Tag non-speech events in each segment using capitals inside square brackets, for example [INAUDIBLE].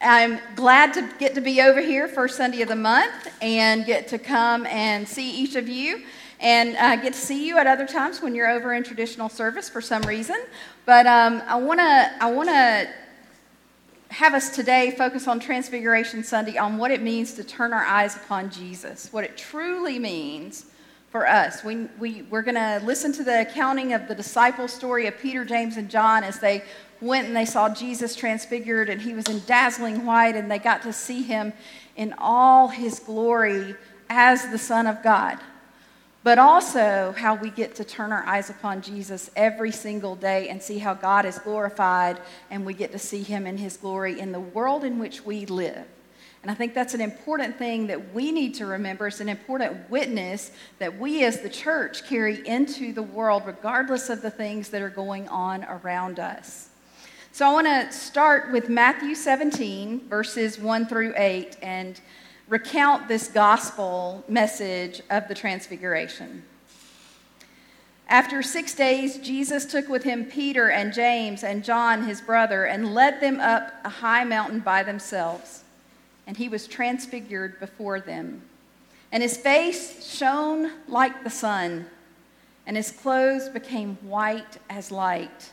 I'm glad to get to be over here first Sunday of the month and get to come and see each of you and uh, get to see you at other times when you're over in traditional service for some reason. But um, I want to I want to have us today focus on Transfiguration Sunday on what it means to turn our eyes upon Jesus, what it truly means for us. We, we, we're going to listen to the accounting of the disciple story of Peter, James, and John as they went and they saw Jesus transfigured and he was in dazzling white and they got to see him in all his glory as the Son of God. But also how we get to turn our eyes upon Jesus every single day and see how God is glorified and we get to see him in his glory in the world in which we live. And I think that's an important thing that we need to remember. It's an important witness that we as the church carry into the world, regardless of the things that are going on around us. So I want to start with Matthew 17, verses 1 through 8, and recount this gospel message of the Transfiguration. After six days, Jesus took with him Peter and James and John, his brother, and led them up a high mountain by themselves. And he was transfigured before them. And his face shone like the sun, and his clothes became white as light.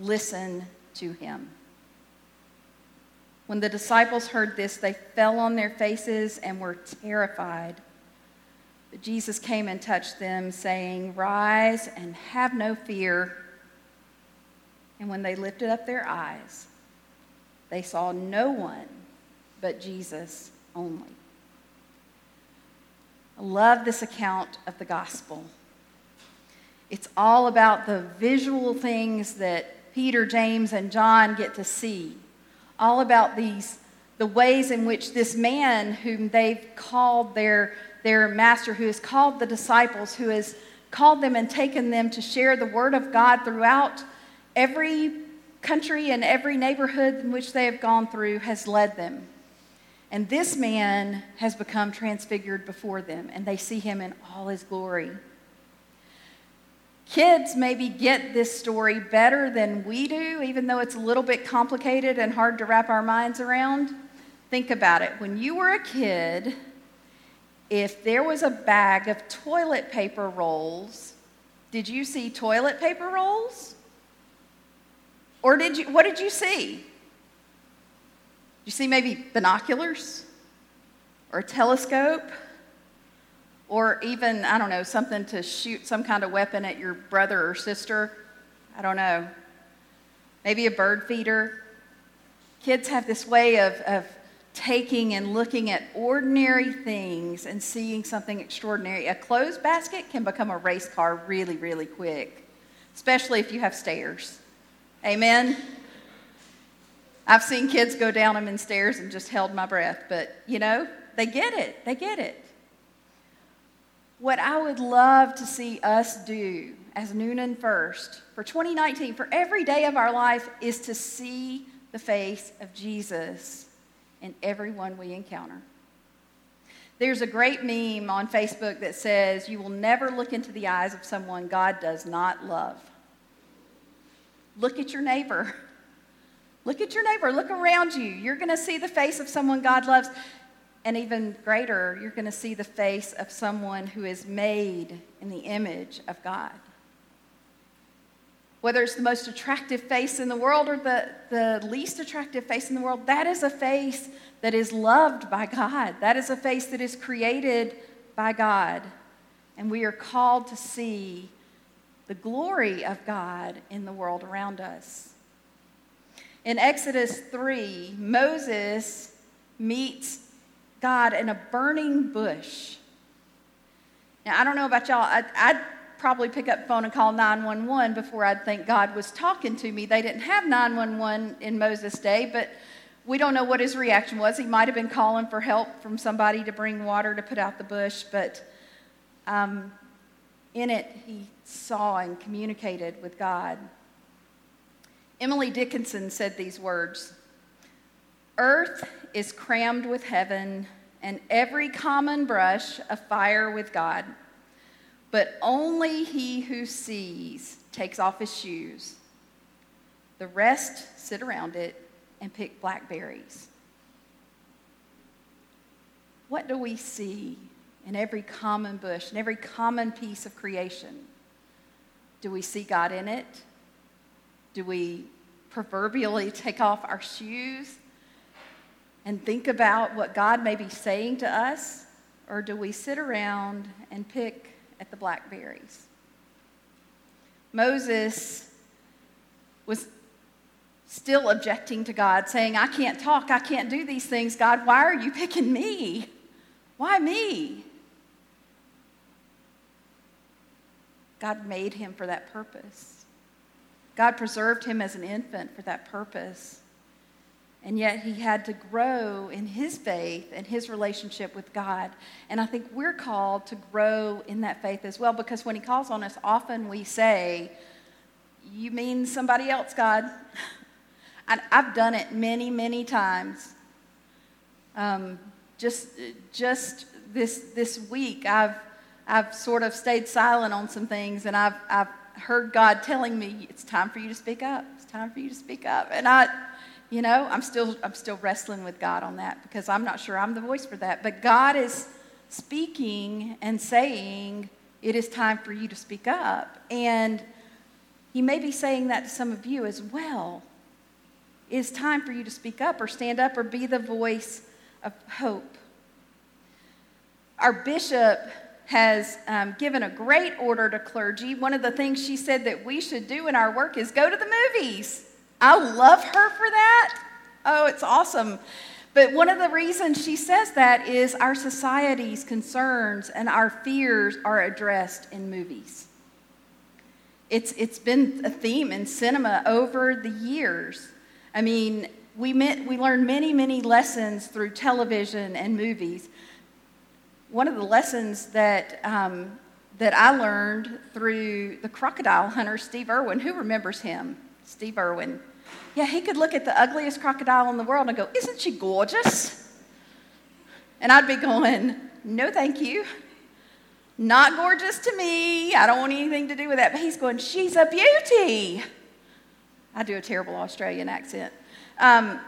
listen to him. When the disciples heard this, they fell on their faces and were terrified. But Jesus came and touched them, saying, Rise and have no fear. And when they lifted up their eyes, they saw no one but Jesus only. I love this account of the gospel. It's all about the visual things that Peter, James, and John get to see. All about these, the ways in which this man, whom they've called their, their master, who has called the disciples, who has called them and taken them to share the word of God throughout every country and every neighborhood in which they have gone through, has led them. And this man has become transfigured before them, and they see him in all his glory. Kids maybe get this story better than we do, even though it's a little bit complicated and hard to wrap our minds around. Think about it. When you were a kid, if there was a bag of toilet paper rolls, did you see toilet paper rolls? Or did you what did you see? You see maybe binoculars or a telescope? Or even, I don't know, something to shoot some kind of weapon at your brother or sister. I don't know. Maybe a bird feeder. Kids have this way of, of taking and looking at ordinary things and seeing something extraordinary. A clothes basket can become a race car really, really quick, especially if you have stairs. Amen? I've seen kids go down them in stairs and just held my breath, but you know, they get it. They get it. What I would love to see us do as Newnan First for 2019, for every day of our life, is to see the face of Jesus in everyone we encounter. There's a great meme on Facebook that says, You will never look into the eyes of someone God does not love. Look at your neighbor. [LAUGHS] Look at your neighbor. Look around you. You're going to see the face of someone God loves. And even greater, you're going to see the face of someone who is made in the image of God. Whether it's the most attractive face in the world or the, the least attractive face in the world, that is a face that is loved by God. That is a face that is created by God. And we are called to see the glory of God in the world around us. In Exodus 3, Moses meets God in a burning bush. Now, I don't know about y'all. I'd, I'd probably pick up phone and call 911 before I'd think God was talking to me. They didn't have 911 in Moses' day, but we don't know what his reaction was. He might have been calling for help from somebody to bring water to put out the bush, but um, in it, he saw and communicated with God. Emily Dickinson said these words Earth is crammed with heaven, and every common brush afire with God. But only he who sees takes off his shoes. The rest sit around it and pick blackberries. What do we see in every common bush, in every common piece of creation? Do we see God in it? Do we proverbially take off our shoes and think about what God may be saying to us? Or do we sit around and pick at the blackberries? Moses was still objecting to God, saying, I can't talk, I can't do these things. God, why are you picking me? Why me? God made him for that purpose. God preserved him as an infant for that purpose. And yet he had to grow in his faith and his relationship with God. And I think we're called to grow in that faith as well because when he calls on us, often we say, You mean somebody else, God? [LAUGHS] I, have done it many, many times. Um, just, just this, this week, I've, I've sort of stayed silent on some things, and I've, I've heard God telling me, it's time for you to speak up. It's time for you to speak up. And I, you know, I'm still, I'm still wrestling with God on that because I'm not sure I'm the voice for that. But God is speaking and saying, it is time for you to speak up. And He may be saying that to some of you as well it's time for you to speak up or stand up or be the voice of hope. Our bishop has um, given a great order to clergy. One of the things she said that we should do in our work is go to the movies. I love her for that. Oh, it's awesome. But one of the reasons she says that is our society's concerns and our fears are addressed in movies. It's, it's been a theme in cinema over the years. I mean, we, met, we learned many, many lessons through television and movies. One of the lessons that, um, that I learned through the crocodile hunter, Steve Irwin, who remembers him? Steve Irwin. Yeah, he could look at the ugliest crocodile in the world and go, Isn't she gorgeous? And I'd be going, No, thank you. Not gorgeous to me. I don't want anything to do with that. But he's going, She's a beauty. I do a terrible Australian accent. Um,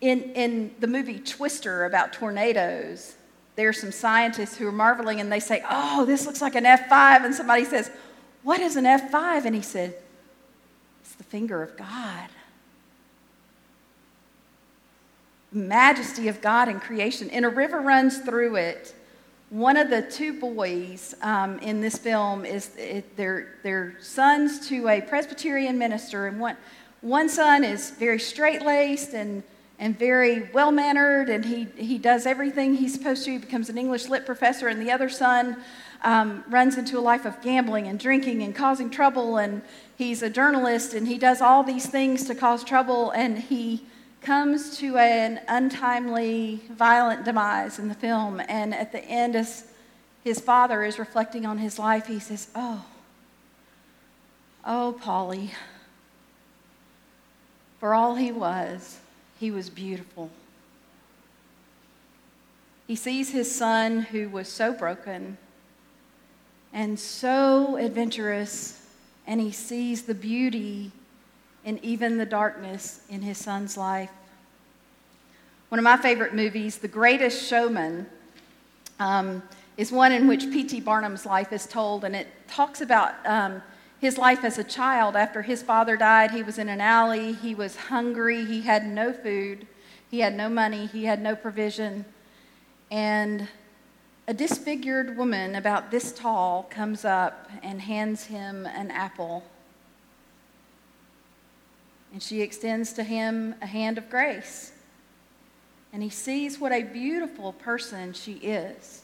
in, in the movie Twister about tornadoes, there are some scientists who are marveling and they say, Oh, this looks like an F5. And somebody says, What is an F5? And he said, It's the finger of God. Majesty of God in creation. And a river runs through it one of the two boys um, in this film is it, they're, they're sons to a Presbyterian minister, and one, one son is very straight laced and, and very well mannered, and he, he does everything he's supposed to. He becomes an English lit professor, and the other son um, runs into a life of gambling and drinking and causing trouble, and he's a journalist, and he does all these things to cause trouble, and he comes to an untimely, violent demise in the film. And at the end, as his father is reflecting on his life, he says, Oh, oh, Polly, for all he was, he was beautiful. He sees his son, who was so broken and so adventurous, and he sees the beauty and even the darkness in his son's life. One of my favorite movies, The Greatest Showman, um, is one in which P.T. Barnum's life is told, and it talks about um, his life as a child. After his father died, he was in an alley, he was hungry, he had no food, he had no money, he had no provision. And a disfigured woman about this tall comes up and hands him an apple and she extends to him a hand of grace. And he sees what a beautiful person she is.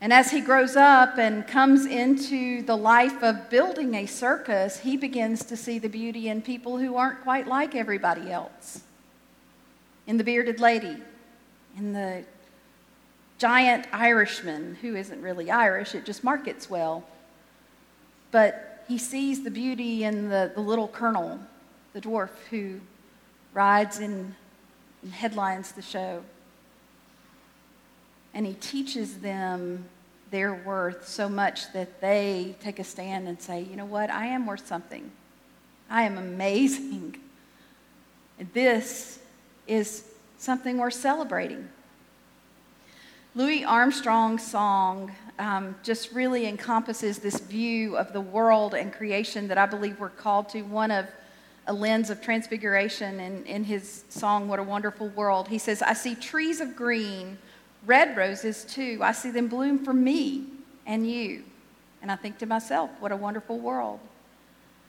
And as he grows up and comes into the life of building a circus, he begins to see the beauty in people who aren't quite like everybody else. In the bearded lady, in the giant Irishman, who isn't really Irish, it just markets well. But he sees the beauty in the, the little colonel, the dwarf who rides in, in headlines the show and he teaches them their worth so much that they take a stand and say, you know what, I am worth something. I am amazing. [LAUGHS] This is something worth celebrating. Louis Armstrong's song um, just really encompasses this view of the world and creation that I believe we're called to, one of a lens of transfiguration in, in his song, What a Wonderful World. He says, I see trees of green red roses too. I see them bloom for me and you. And I think to myself, what a wonderful world.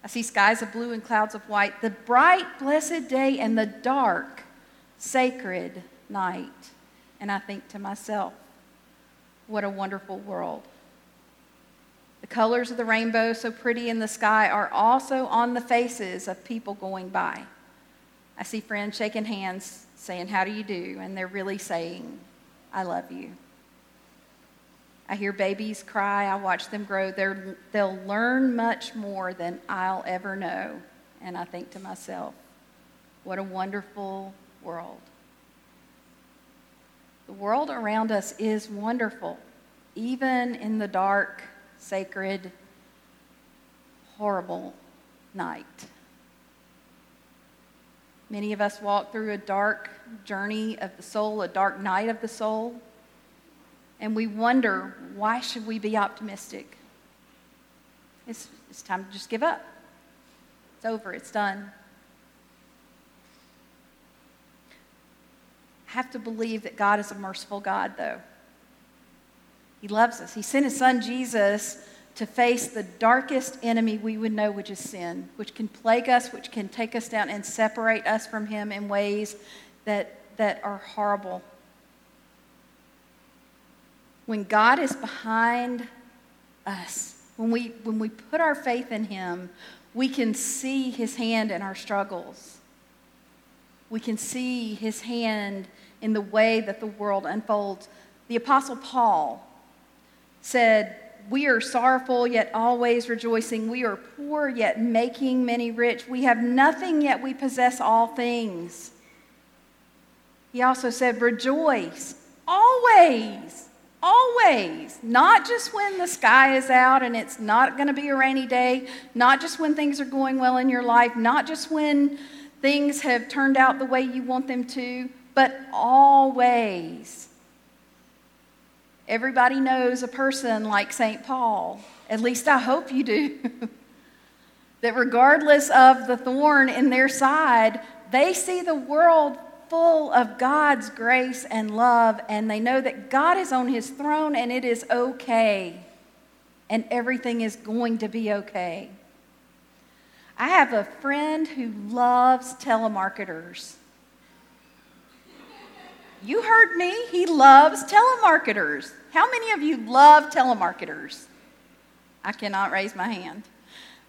I see skies of blue and clouds of white, the bright, blessed day and the dark, sacred night. And I think to myself, what a wonderful world. The colors of the rainbow, so pretty in the sky, are also on the faces of people going by. I see friends shaking hands, saying, How do you do? And they're really saying, I love you. I hear babies cry. I watch them grow. They're, they'll learn much more than I'll ever know. And I think to myself, what a wonderful world. The world around us is wonderful, even in the dark, sacred, horrible night. Many of us walk through a dark journey of the soul, a dark night of the soul, and we wonder why should we be optimistic? It's, it's time to just give up. It's over, it's done. Have to believe that God is a merciful God, though. He loves us. He sent his son Jesus to face the darkest enemy we would know, which is sin, which can plague us, which can take us down and separate us from Him in ways that, that are horrible. When God is behind us, when we, when we put our faith in Him, we can see His hand in our struggles. We can see His hand in the way that the world unfolds. The Apostle Paul said, we are sorrowful, yet always rejoicing. We are poor, yet making many rich. We have nothing, yet we possess all things. He also said, Rejoice always, always. Not just when the sky is out and it's not going to be a rainy day, not just when things are going well in your life, not just when things have turned out the way you want them to, but always. Everybody knows a person like St. Paul. At least I hope you do. [LAUGHS] that regardless of the thorn in their side, they see the world full of God's grace and love, and they know that God is on his throne and it is okay, and everything is going to be okay. I have a friend who loves telemarketers. You heard me. He loves telemarketers. How many of you love telemarketers? I cannot raise my hand.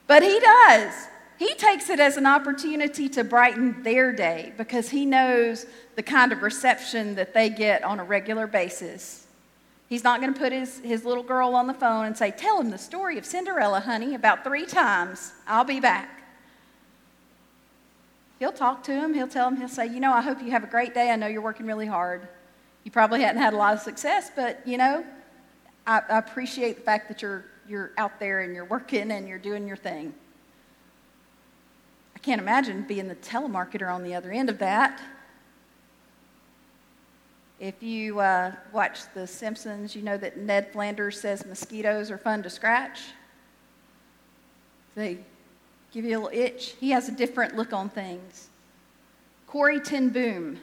But he does. He takes it as an opportunity to brighten their day because he knows the kind of reception that they get on a regular basis. He's not going to put his, his little girl on the phone and say, Tell him the story of Cinderella, honey, about three times. I'll be back. He'll talk to him. He'll tell him, he'll say, You know, I hope you have a great day. I know you're working really hard. You probably hadn't had a lot of success, but you know, I, I appreciate the fact that you're, you're out there and you're working and you're doing your thing. I can't imagine being the telemarketer on the other end of that. If you uh, watch The Simpsons, you know that Ned Flanders says mosquitoes are fun to scratch. They give you a little itch. He has a different look on things. Corrie ten Boom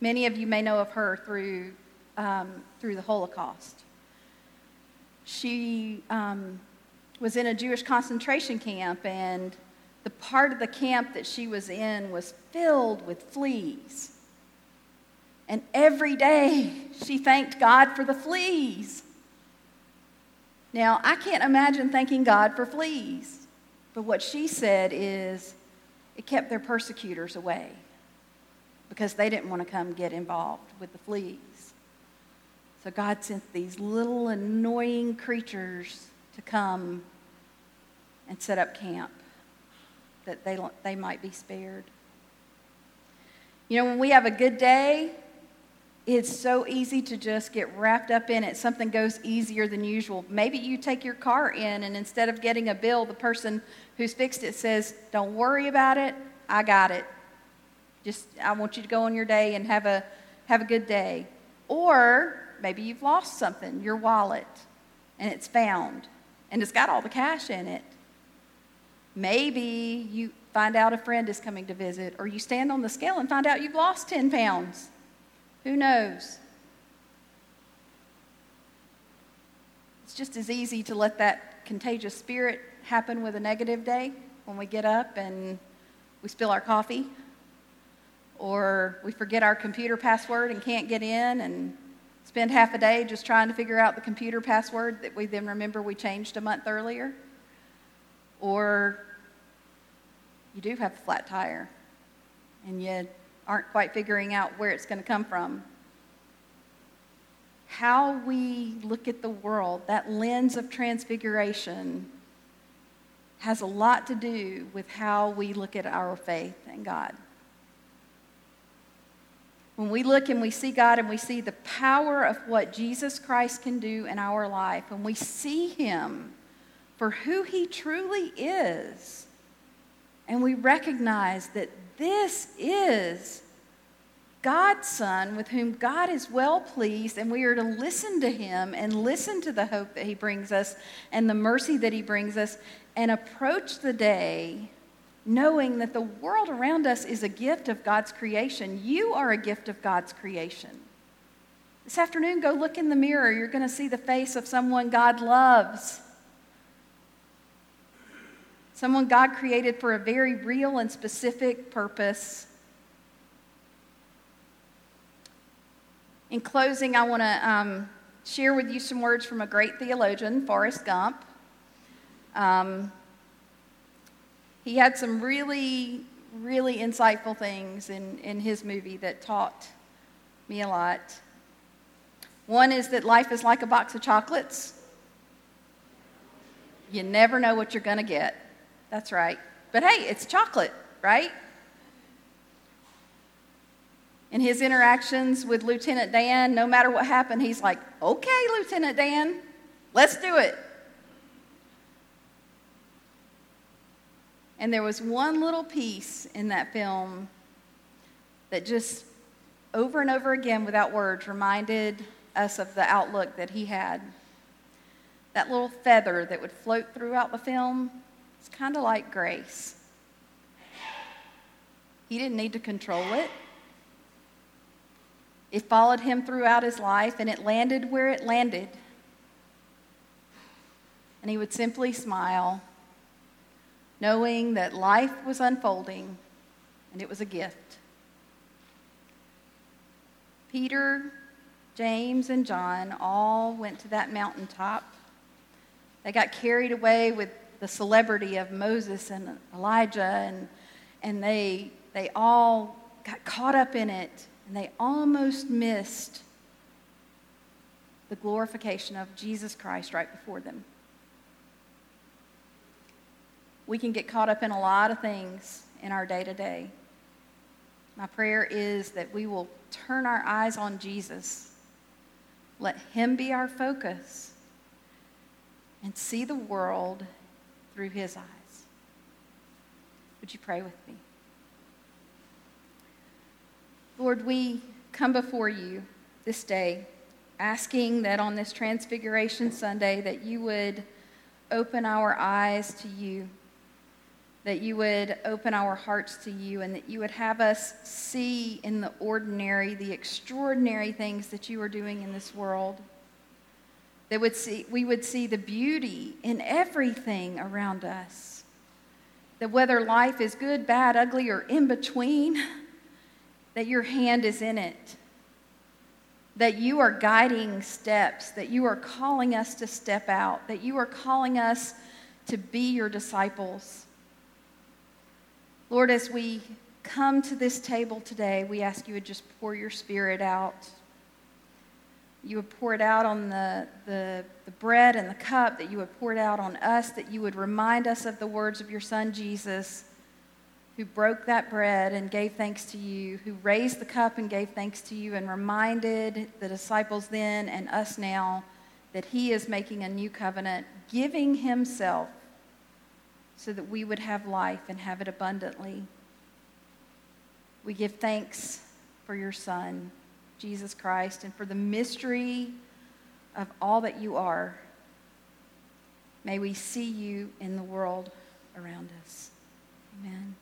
Many of you may know of her through, um, through the Holocaust. She um, was in a Jewish concentration camp, and the part of the camp that she was in was filled with fleas. And every day she thanked God for the fleas. Now, I can't imagine thanking God for fleas, but what she said is it kept their persecutors away because they didn't want to come get involved with the fleas. So God sent these little annoying creatures to come and set up camp that they, they might be spared. You know, when we have a good day, it's so easy to just get wrapped up in it. Something goes easier than usual. Maybe you take your car in, and instead of getting a bill, the person who's fixed it says, Don't worry about it, I got it. Just, I want you to go on your day and have a, have a good day. Or maybe you've lost something, your wallet, and it's found, and it's got all the cash in it. Maybe you find out a friend is coming to visit, or you stand on the scale and find out you've lost 10 pounds. Who knows? It's just as easy to let that contagious spirit happen with a negative day when we get up and we spill our coffee, or we forget our computer password and can't get in and spend half a day just trying to figure out the computer password that we then remember we changed a month earlier. Or you do have a flat tire and you aren't quite figuring out where it's going to come from. How we look at the world, that lens of transfiguration, has a lot to do with how we look at our faith in God. When we look and we see God and we see the power of what Jesus Christ can do in our life, and we see Him for who He truly is, and we recognize that this is God's Son with whom God is well pleased, and we are to listen to Him and listen to the hope that He brings us and the mercy that He brings us, and approach the day knowing that the world around us is a gift of God's creation. You are a gift of God's creation. This afternoon, go look in the mirror. You're going to see the face of someone God loves. Someone God created for a very real and specific purpose. In closing, I want to um, share with you some words from a great theologian, Forrest Gump. Um, he had some really, really insightful things in, in his movie that taught me a lot. One is that life is like a box of chocolates. You never know what you're going to get. That's right. But hey, it's chocolate, right? In his interactions with Lieutenant Dan, no matter what happened, he's like, okay, Lieutenant Dan, let's do it. And there was one little piece in that film that just over and over again, without words, reminded us of the outlook that he had. That little feather that would float throughout the film, it's kind of like grace. He didn't need to control it. It followed him throughout his life and it landed where it landed. And he would simply smile knowing that life was unfolding and it was a gift. Peter, James, and John all went to that mountaintop. They got carried away with the celebrity of Moses and Elijah, and, and they, they all got caught up in it, and they almost missed the glorification of Jesus Christ right before them we can get caught up in a lot of things in our day to day. My prayer is that we will turn our eyes on Jesus, let Him be our focus, and see the world through His eyes. Would you pray with me? Lord, we come before you this day asking that on this Transfiguration Sunday that you would open our eyes to you that you would open our hearts to you and that you would have us see in the ordinary the extraordinary things that you are doing in this world. That would see, we would see the beauty in everything around us. That whether life is good, bad, ugly, or in between, [LAUGHS] that your hand is in it. that you are guiding steps, that you are calling us to step out, that you are calling us to be your disciples. Lord, as we come to this table today, we ask you to just pour your spirit out. You would pour it out on the, the, the bread and the cup, that you would pour it out on us, that you would remind us of the words of your son Jesus who broke that bread and gave thanks to you, who raised the cup and gave thanks to you, and reminded the disciples then and us now that he is making a new covenant, giving himself so that we would have life and have it abundantly. We give thanks for your Son, Jesus Christ, and for the mystery of all that you are. May we see you in the world around us. Amen.